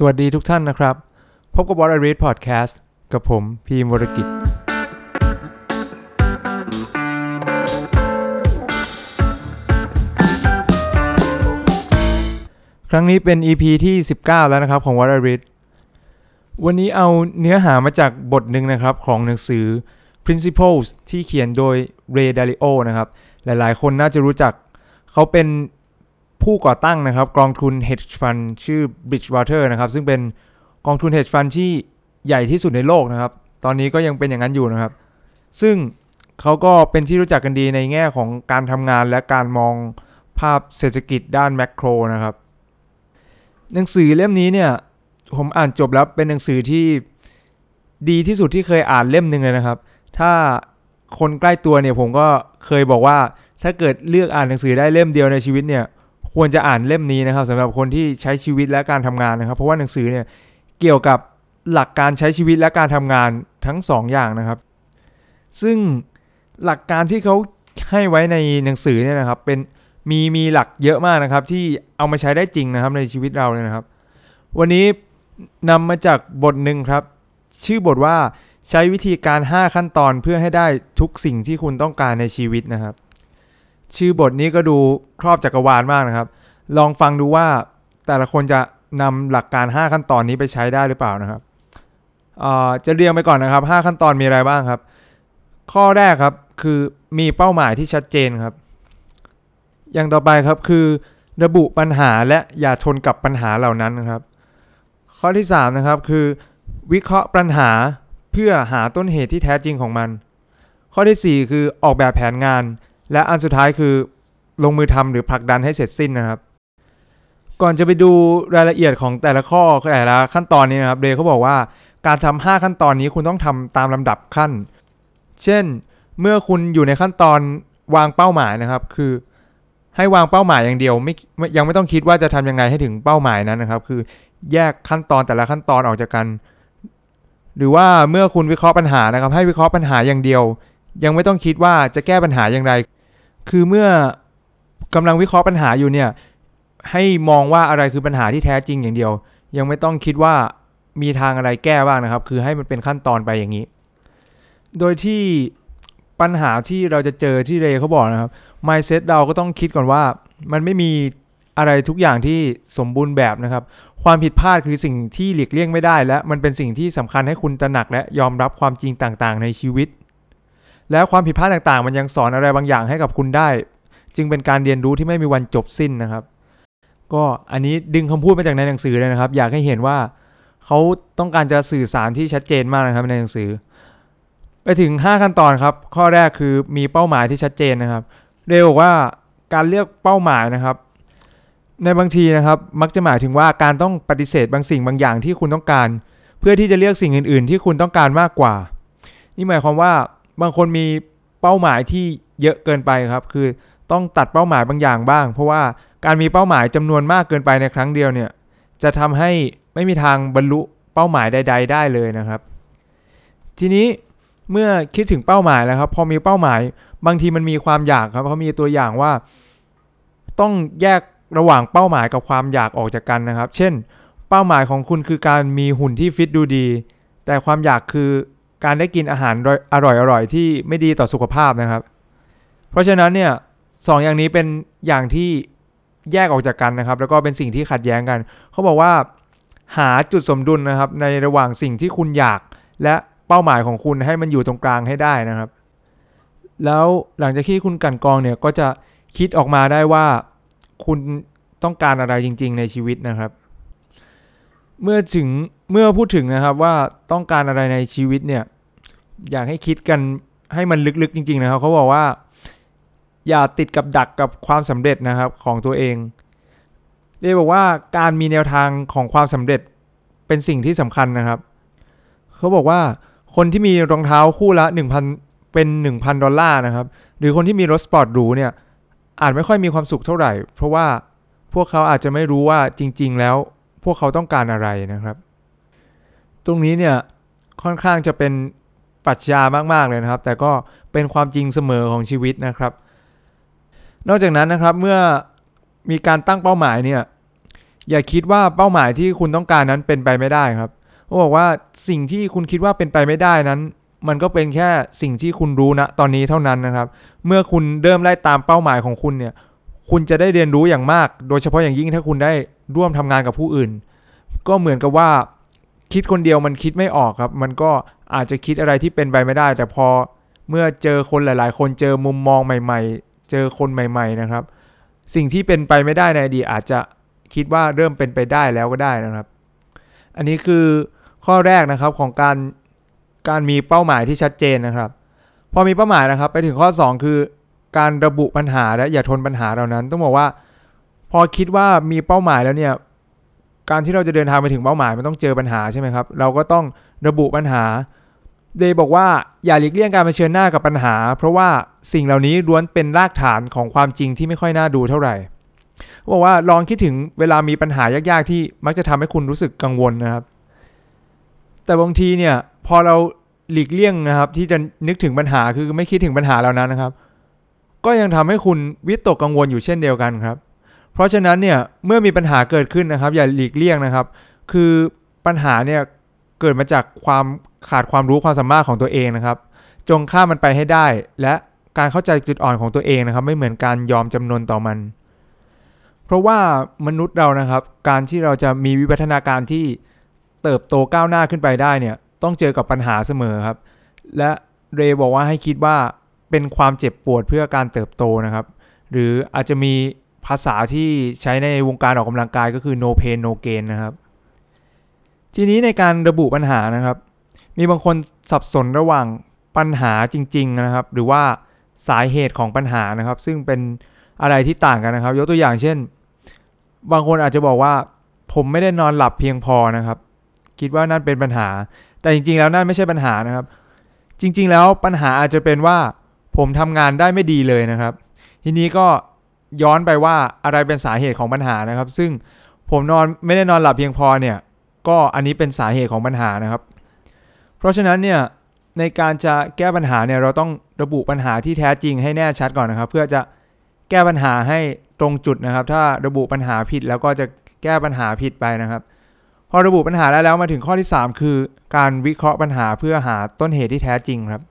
สวัสดีทุกท่านนะครับ พบกับ What I Read Podcast กับผมพีมวรกิจ ครั้งนี้เป็น EP ที่ 19 แล้วนะครับของ What I Read วันนี้เอาเนื้อหามาจากบทหนึ่งนะครับของหนังสือ Principles ที่เขียนโดย Ray Dalio นะครับ หลายๆ คนน่าจะรู้จัก เขาเป็น ผู้ก่อตั้งนะครับกองทุน hedge fund ชื่อ Bridgewater นะครับซึ่งเป็นกองทุน hedge fund ที่ใหญ่ที่สุดในโลกนะครับ ตอนนี้ก็ยังเป็นอย่างนั้นอยู่นะครับ ซึ่งเขาก็เป็นที่รู้จักกันดีในแง่ของการทำงานและการมองภาพเศรษฐกิจด้านแมกโรนะครับ หนังสือเล่มนี้เนี่ยผมอ่านจบแล้วเป็นหนังสือที่ดีที่สุดที่เคยอ่านเล่มหนึ่งเลยนะครับ ถ้าคนใกล้ตัวเนี่ยผมก็เคยบอกว่าถ้าเกิดเลือกอ่านหนังสือได้เล่มเดียวในชีวิตเนี่ย ควรจะอ่านเล่มนี้นะครับสำหรับคนที่ใช้ชีวิตและการทำงานนะครับ เพราะว่าหนังสือเนี่ยเกี่ยวกับหลักการใช้ชีวิตและการทำงานทั้งสองอย่างนะครับ ซึ่งหลักการที่เขาให้ไว้ในหนังสือเนี่ยนะครับเป็นมีมีหลักเยอะมากนะครับ ที่เอามาใช้ได้จริงนะครับในชีวิตเราเลยนะครับ วันนี้นำมาจากบทหนึ่งครับ ชื่อบทว่าใช้วิธีการ 5 ขั้นตอนเพื่อให้ได้ทุกสิ่งที่คุณต้องการในชีวิตนะครับ ชื่อบทนี้ก็ดูครอบจักรวาลมากนะครับ ลองฟังดูว่าแต่ละคนจะนำหลักการ 5 ขั้นตอนนี้ไปใช้ได้หรือเปล่านะครับจะเรียงไปก่อนนะครับ 5 ขั้นตอนมีอะไรบ้างครับ ข้อแรกครับคือมีเป้าหมายที่ชัดเจนครับ อย่างต่อไปครับคือ ระบุปัญหาและอย่าทนกับปัญหาเหล่านั้นนะครับ ข้อที่ 3 นะครับคือ วิเคราะห์ปัญหาเพื่อหาต้นเหตุที่แท้จริงของมัน ข้อทีสี่4 คือออกแบบแผนงาน และอันสุดท้ายคือลงมือทำหรือผลักดันให้เสร็จสิ้นนะครับ ก่อนจะไปดูรายละเอียดของแต่ละข้อแต่ละขั้นตอนนี้นะครับเดย์เขาบอกว่าการทำ5ขั้นตอนนี้คุณต้องทำตามลำดับขั้น เช่น เมื่อคุณอยู่ในขั้นตอนวางเป้าหมายนะครับ คือให้วางเป้าหมายอย่างเดียวไม่ไม่ยังไม่ต้องคิดว่าจะทำยังไงให้ถึงเป้าหมายนั้นนะครับ คือแยกขั้นตอนแต่ละขั้นตอนออกจากกัน หรือว่าเมื่อคุณวิเคราะห์ปัญหานะครับ ให้วิเคราะห์ปัญหาอย่างเดียว ยังไม่ต้องคิดว่าจะแก้ปัญหาอย่างไร คือเมื่อกำลังวิเคราะห์ปัญหาอยู่เนี่ยให้มองว่าอะไรคือปัญหาที่แท้จริงอย่างเดียว ยังไม่ต้องคิดว่ามีทางอะไรแก้บ้างนะครับ คือให้มันเป็นขั้นตอนไปอย่างนี้ โดยที่ปัญหาที่เราจะเจอที่เรเขาบอกนะครับ mindset เราก็ต้องคิดก่อนว่า มันไม่มีอะไรทุกอย่างที่สมบูรณ์แบบนะครับ ความผิดพลาดคือสิ่งที่หลีกเลี่ยงไม่ได้ และมันเป็นสิ่งที่สำคัญให้คุณตระหนักและยอมรับความจริงต่างๆ ในชีวิต แล้วความผิดพลาดต่างๆ มันยังสอนอะไรบางอย่างให้กับคุณได้ จึงเป็นการเรียนรู้ที่ไม่มีวันจบสิ้นนะครับ ก็อันนี้ดึงคำพูดมาจากในหนังสือเลยนะครับ อยากให้เห็นว่าเขาต้องการจะสื่อสารที่ชัดเจนมากนะครับในหนังสือ ไปถึง 5 ขั้นตอนครับ ข้อแรกคือมีเป้าหมายที่ชัดเจนนะครับเรียกว่าการเลือกเป้าหมายนะครับ ในบางทีนะครับมักจะหมายถึงว่าการต้องปฏิเสธบางสิ่งบางอย่างที่คุณต้องการ เพื่อที่จะเลือกสิ่งอื่น ๆ ที่คุณต้องการมากกว่า นี่หมายความว่า บางคนมีเป้าหมายที่เยอะเกินไปครับ คือต้องตัดเป้าหมายบางอย่างบ้าง เพราะว่าการมีเป้าหมายจำนวนมากเกินไปในครั้งเดียวเนี่ย จะทำให้ไม่มีทางบรรลุเป้าหมายใด ๆ ได้เลยนะครับ ทีนี้เมื่อคิดถึงเป้าหมายแล้วครับ พอมีเป้าหมายบางทีมันมีความอยากครับเขามีตัวอย่างว่า ต้องแยกระหว่างเป้าหมายกับความอยากออกจากกันนะครับ เช่น เป้าหมายของคุณคือการมีหุ่นที่ฟิตดูดี แต่ความอยากคือ การได้กินอาหารอร่อยๆที่ไม่ดีต่อสุขภาพนะครับ เพราะฉะนั้นเนี่ยสองอย่างนี้เป็นอย่างที่แยกออกจากกันนะครับ แล้วก็เป็นสิ่งที่ขัดแย้งกัน เขาบอกว่าหาจุดสมดุลนะครับ ในระหว่างสิ่งที่คุณอยาก และเป้าหมายของคุณให้มันอยู่ตรงกลางให้ได้นะครับ แล้วหลังจากที่คุณกันกองเนี่ยก็จะคิดออกมาได้ว่าคุณต้องการอะไรจริง ๆ ในชีวิตนะครับ เมื่อถึงเมื่อพูดถึงนะครับว่าต้องการอะไรในชีวิตเนี่ย อยากให้คิดกันให้มันลึกๆจริง ๆ นะครับเขาบอกว่า อย่าติดกับดักกับความสำเร็จนะครับของตัวเองเรียกบอกว่าการมีแนวทางของความสำเร็จเป็นสิ่งที่สำคัญนะครับ เขาบอกว่าคนที่มีรองเท้าคู่ละ 1,000 เป็น 1,000 ดอลลาร์นะครับ หรือคนที่มีรถสปอร์ตหรูเนี่ยอาจไม่ค่อยมีความสุขเท่าไหร่ เพราะว่าพวกเขาอาจจะไม่รู้ว่าจริง ๆ แล้วพวกเขาต้องการอะไรนะครับ ตรงนี้เนี่ยค่อนข้างจะเป็น ปรัชญามากๆเลยนะครับ แต่ก็เป็นความจริงเสมอของชีวิตนะครับ นอกจากนั้นนะครับเมื่อมีการตั้งเป้าหมายเนี่ยอย่าคิดว่าเป้าหมายที่คุณต้องการนั้นเป็นไปไม่ได้ครับเขาบอกว่าสิ่งที่คุณคิดว่าเป็นไปไม่ได้นั้น มันก็เป็นแค่สิ่งที่คุณรู้ณตอนนี้เท่านั้นนะครับ เมื่อคุณเริ่มไล่ตามเป้าหมายของคุณเนี่ยคุณจะได้เรียนรู้อย่างมาก โดยเฉพาะอย่างยิ่งถ้าคุณได้ร่วมทำงานกับผู้อื่น ก็เหมือนกับว่าคิดคนเดียวมันคิดไม่ออกครับ มันก็ อาจจะคิดอะไรที่เป็นไปไม่ได้ แต่พอเมื่อเจอคนหลาย ๆ คนเจอมุมมองใหม่ ๆ เจอคนใหม่ ๆ นะครับ สิ่งที่เป็นไปไม่ได้ในอดีตอาจจะคิดว่าเริ่มเป็นไปได้แล้วก็ได้นะครับ อันนี้คือข้อแรกนะครับของการการมีเป้าหมายที่ชัดเจนนะครับ พอมีเป้าหมายนะครับ ไปถึงข้อ 2 คือการระบุปัญหาและอย่าทนปัญหาเหล่านั้น ต้องบอกว่า พอคิดว่ามีเป้าหมายแล้วเนี่ยการที่เราจะเดินทางไปถึงเป้าหมายมันต้องเจอปัญหาใช่ไหมครับ เราก็ต้อง ระบุปัญหาเดย์บอกว่าอย่าหลีกเลี่ยงการเผชิญหน้ากับปัญหา เพราะว่าสิ่งเหล่านี้ล้วนเป็นรากฐานของความจริงที่ไม่ค่อยน่าดูเท่าไหร่บอกว่าลองคิดถึงเวลามีปัญหายากๆที่มักจะทำให้คุณรู้สึกกังวลนะครับ แต่บางทีเนี่ยพอเราหลีกเลี่ยงนะครับ ที่จะนึกถึงปัญหาคือไม่คิดถึงปัญหาเหล่านั้นนะครับ ก็ยังทำให้คุณวิตกกังวลอยู่เช่นเดียวกันครับ เพราะฉะนั้นเนี่ยเมื่อมีปัญหาเกิดขึ้นนะครับ อย่าหลีกเลี่ยงนะครับ คือปัญหาเนี่ย เกิดมาจากความขาดความรู้ความสามารถของตัวเองนะครับ จงข้ามมันไปให้ได้ และการเข้าใจจุดอ่อนของตัวเองนะครับ ไม่เหมือนการยอมจำนนต่อมัน เพราะว่ามนุษย์เรานะครับ การที่เราจะมีวิวัฒนาการที่เติบโตก้าวหน้าขึ้นไปได้เนี่ย ต้องเจอกับปัญหาเสมอครับ และเรย์บอกว่าให้คิดว่าเป็นความเจ็บปวดเพื่อการเติบโตนะครับ หรืออาจจะมีภาษาที่ใช้ในวงการออกกำลังกายก็คือ no pain no gain นะครับ ทีนี้ในการระบุปัญหานะครับ มีบางคนสับสนระหว่างปัญหาจริง ๆนะครับ หรือว่าสาเหตุของปัญหานะครับ ซึ่งเป็นอะไรที่ต่างกันนะครับ ยกตัวอย่างเช่น บางคนอาจจะบอกว่า ผมไม่ได้นอนหลับเพียงพอนะครับ คิดว่านั่นเป็นปัญหา แต่จริง ๆ แล้วนั่นไม่ใช่ปัญหานะครับ จริง ๆ แล้วปัญหาอาจจะเป็นว่า ผมทำงานได้ไม่ดีเลยนะครับ ทีนี้ก็ย้อนไปว่าอะไรเป็นสาเหตุของปัญหานะครับ ซึ่งผมนอนไม่ได้นอนหลับเพียงพอเนี่ย ก็อันนี้เป็นสาเหตุของปัญหานะครับ เพราะฉะนั้นเนี่ยในการจะแก้ปัญหาเนี่ยเราต้องระบุปัญหาที่แท้จริงให้แน่ชัดก่อนนะครับ เพื่อจะแก้ปัญหาให้ตรงจุดนะครับ ถ้าระบุปัญหาผิดแล้วก็จะแก้ปัญหาผิดไปนะครับ พอระบุปัญหาได้แล้วมาถึงข้อที่ 3 คือ การวิเคราะห์ปัญหาเพื่อหาต้นเหตุที่แท้จริงครับ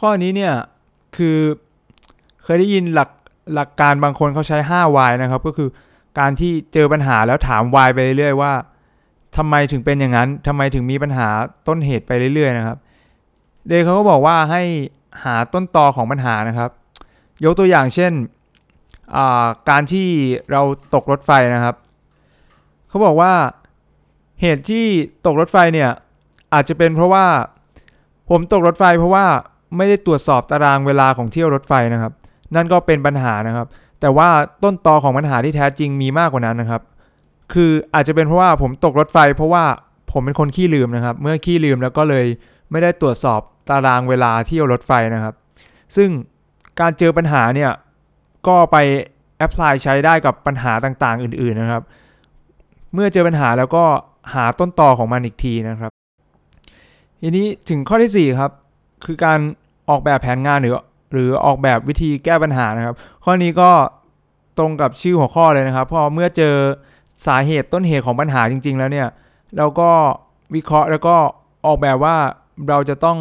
ข้อนี้เนี่ยคือเคยได้ยินหลักหลักการบางคนเขาใช้5 why นะครับ ก็คือการที่เจอปัญหาแล้วถาม why ไปเรื่อยๆว่า ทำไมถึงเป็นอย่างนั้นทำไมถึงมีปัญหาต้นเหตุไปเรื่อยๆนะครับ เดย์เขาก็บอกว่าให้หาต้นตอของปัญหานะครับ ยกตัวอย่างเช่น การที่เราตกรถไฟนะครับ เขาบอกว่าเหตุที่ตกรถไฟเนี่ยอาจจะเป็นเพราะว่าผมตกรถไฟเพราะว่าไม่ได้ตรวจสอบตารางเวลาของเที่ยวรถไฟนะครับ นั่นก็เป็นปัญหานะครับ แต่ว่าต้นตอของปัญหาที่แท้จริงมีมากกว่านั้นนะครับ คืออาจจะเป็นเพราะว่าผมตกรถไฟ เพราะว่าผมเป็นคนขี้ลืมนะครับ เมื่อขี้ลืมแล้วก็เลยไม่ได้ตรวจสอบตารางเวลาเที่ยวรถไฟนะครับ ซึ่งการเจอปัญหาเนี่ยก็ไปแอพพลายใช้ได้กับปัญหาต่างๆ อื่นๆนะครับ เมื่อเจอปัญหาแล้วก็หาต้นตอของมันอีกทีนะครับ ทีนี้ถึงข้อที่ 4 ครับ คือการออกแบบแผนงานหรือหรือออกแบบวิธีแก้ปัญหานะครับ ข้อนี้ก็ตรงกับชื่อหัวข้อเลยนะครับ พอเมื่อเจอ สาเหตุต้นเหตุของปัญหาจริง ๆ แล้วเนี่ยเราก็วิเคราะห์แล้วก็ออกแบบว่าเราจะต้อง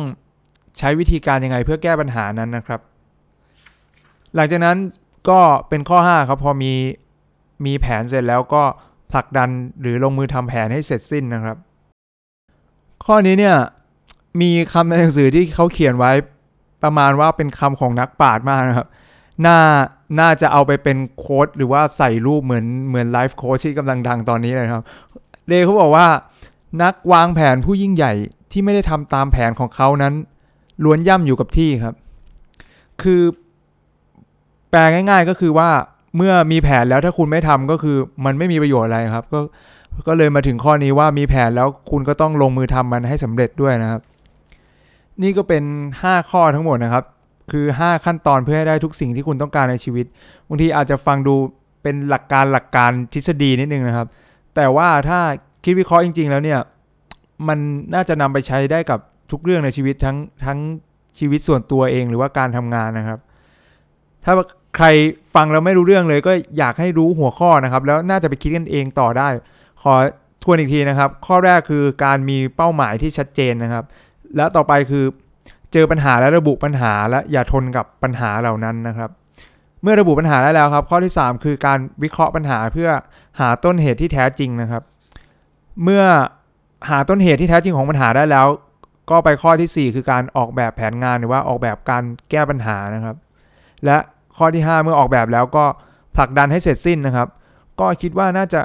ใช้วิธีการยังไงเพื่อแก้ปัญหานั้นนะครับ หลังจากนั้นก็เป็นข้อ 5 ครับพอมีมีแผนเสร็จแล้วก็ผลักดันหรือลงมือทำแผนให้เสร็จสิ้นนะครับ ข้อนี้เนี่ยมีคำในหนังสือที่เขาเขียนไว้ประมาณว่าเป็นคำของนักปราชญ์มากนะครับ หน่า น่าจะเอาไปเป็นโค้ดหรือว่าใส่รูปเหมือนเหมือนไลฟ์โค้ชที่กำลังดังตอนนี้เลยครับเดเขาบอกว่า นักวางแผนผู้ยิ่งใหญ่ที่ไม่ได้ทำตามแผนของเขานั้นล้วนย่ำอยู่กับที่ครับ คือ แปลง่าย ๆก็คือว่าเมื่อมีแผนแล้วถ้าคุณไม่ทำก็คือมันไม่มีประโยชน์อะไรครับ ก็ก็เลยมาถึงข้อนี้ว่ามีแผนแล้วคุณก็ต้องลงมือทำมันให้สำเร็จด้วยนะครับ นี่ก็เป็น 5 ข้อทั้งหมดนะครับ คือ 5 ขั้นตอนเพื่อให้ได้ทุกสิ่งที่คุณต้องการในชีวิตบางทีอาจจะฟังดูเป็นหลักการหลักการทฤษฎีนิดนึงนะครับ แต่ว่าถ้าคิดวิเคราะห์จริง ๆ แล้วเนี่ยมันน่าจะนำไปใช้ได้กับทุกเรื่องในชีวิตทั้งทั้งชีวิตส่วนตัวเองหรือว่าการทำงานนะครับ ถ้าใครฟังแล้วไม่รู้เรื่องเลย ก็อยากให้รู้หัวข้อนะครับ แล้วน่าจะไปคิดกันเองต่อได้ ขอทวนอีกทีนะครับ ข้อแรกคือการมีเป้าหมายที่ชัดเจนนะครับ และต่อไปคือ เจอปัญหาและระบุปัญหาและอย่าทนกับปัญหาเหล่านั้นนะครับ เมื่อระบุปัญหาได้แล้วครับ ข้อที่ 3 คือการวิเคราะห์ปัญหาเพื่อหาต้นเหตุที่แท้จริงนะครับ เมื่อหาต้นเหตุที่แท้จริงของปัญหาได้แล้ว ก็ไปข้อทีสี่4 คือการออกแบบแผนงานหรือว่าออกแบบการแก้ปัญหานะครับ และข้อที่ 5 เมื่อออกแบบแล้วก็ผลักดันให้เสร็จสิ้นนะครับ ก็คิดว่าน่าจะ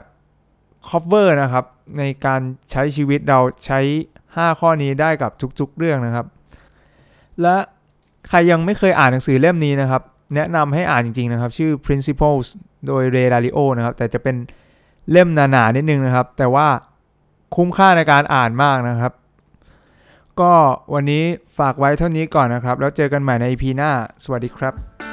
cover นะครับ ในการใช้ชีวิตเราใช้ 5 ข้อนี้ได้กับทุกๆ เรื่องนะครับ และใครยังไม่เคยอ่านหนังสือเล่มนี้นะครับ แนะนำให้อ่านจริงๆนะครับ ชื่อ Principles โดยเรดาริโอนะครับ แต่จะเป็นเล่มหนาๆนิดนึงนะครับ แต่ว่าคุ้มค่าในการอ่านมากนะครับ ก็วันนี้ฝากไว้เท่านี้ก่อนนะครับ แล้วเจอกันใหม่ใน EP หน้า สวัสดีครับ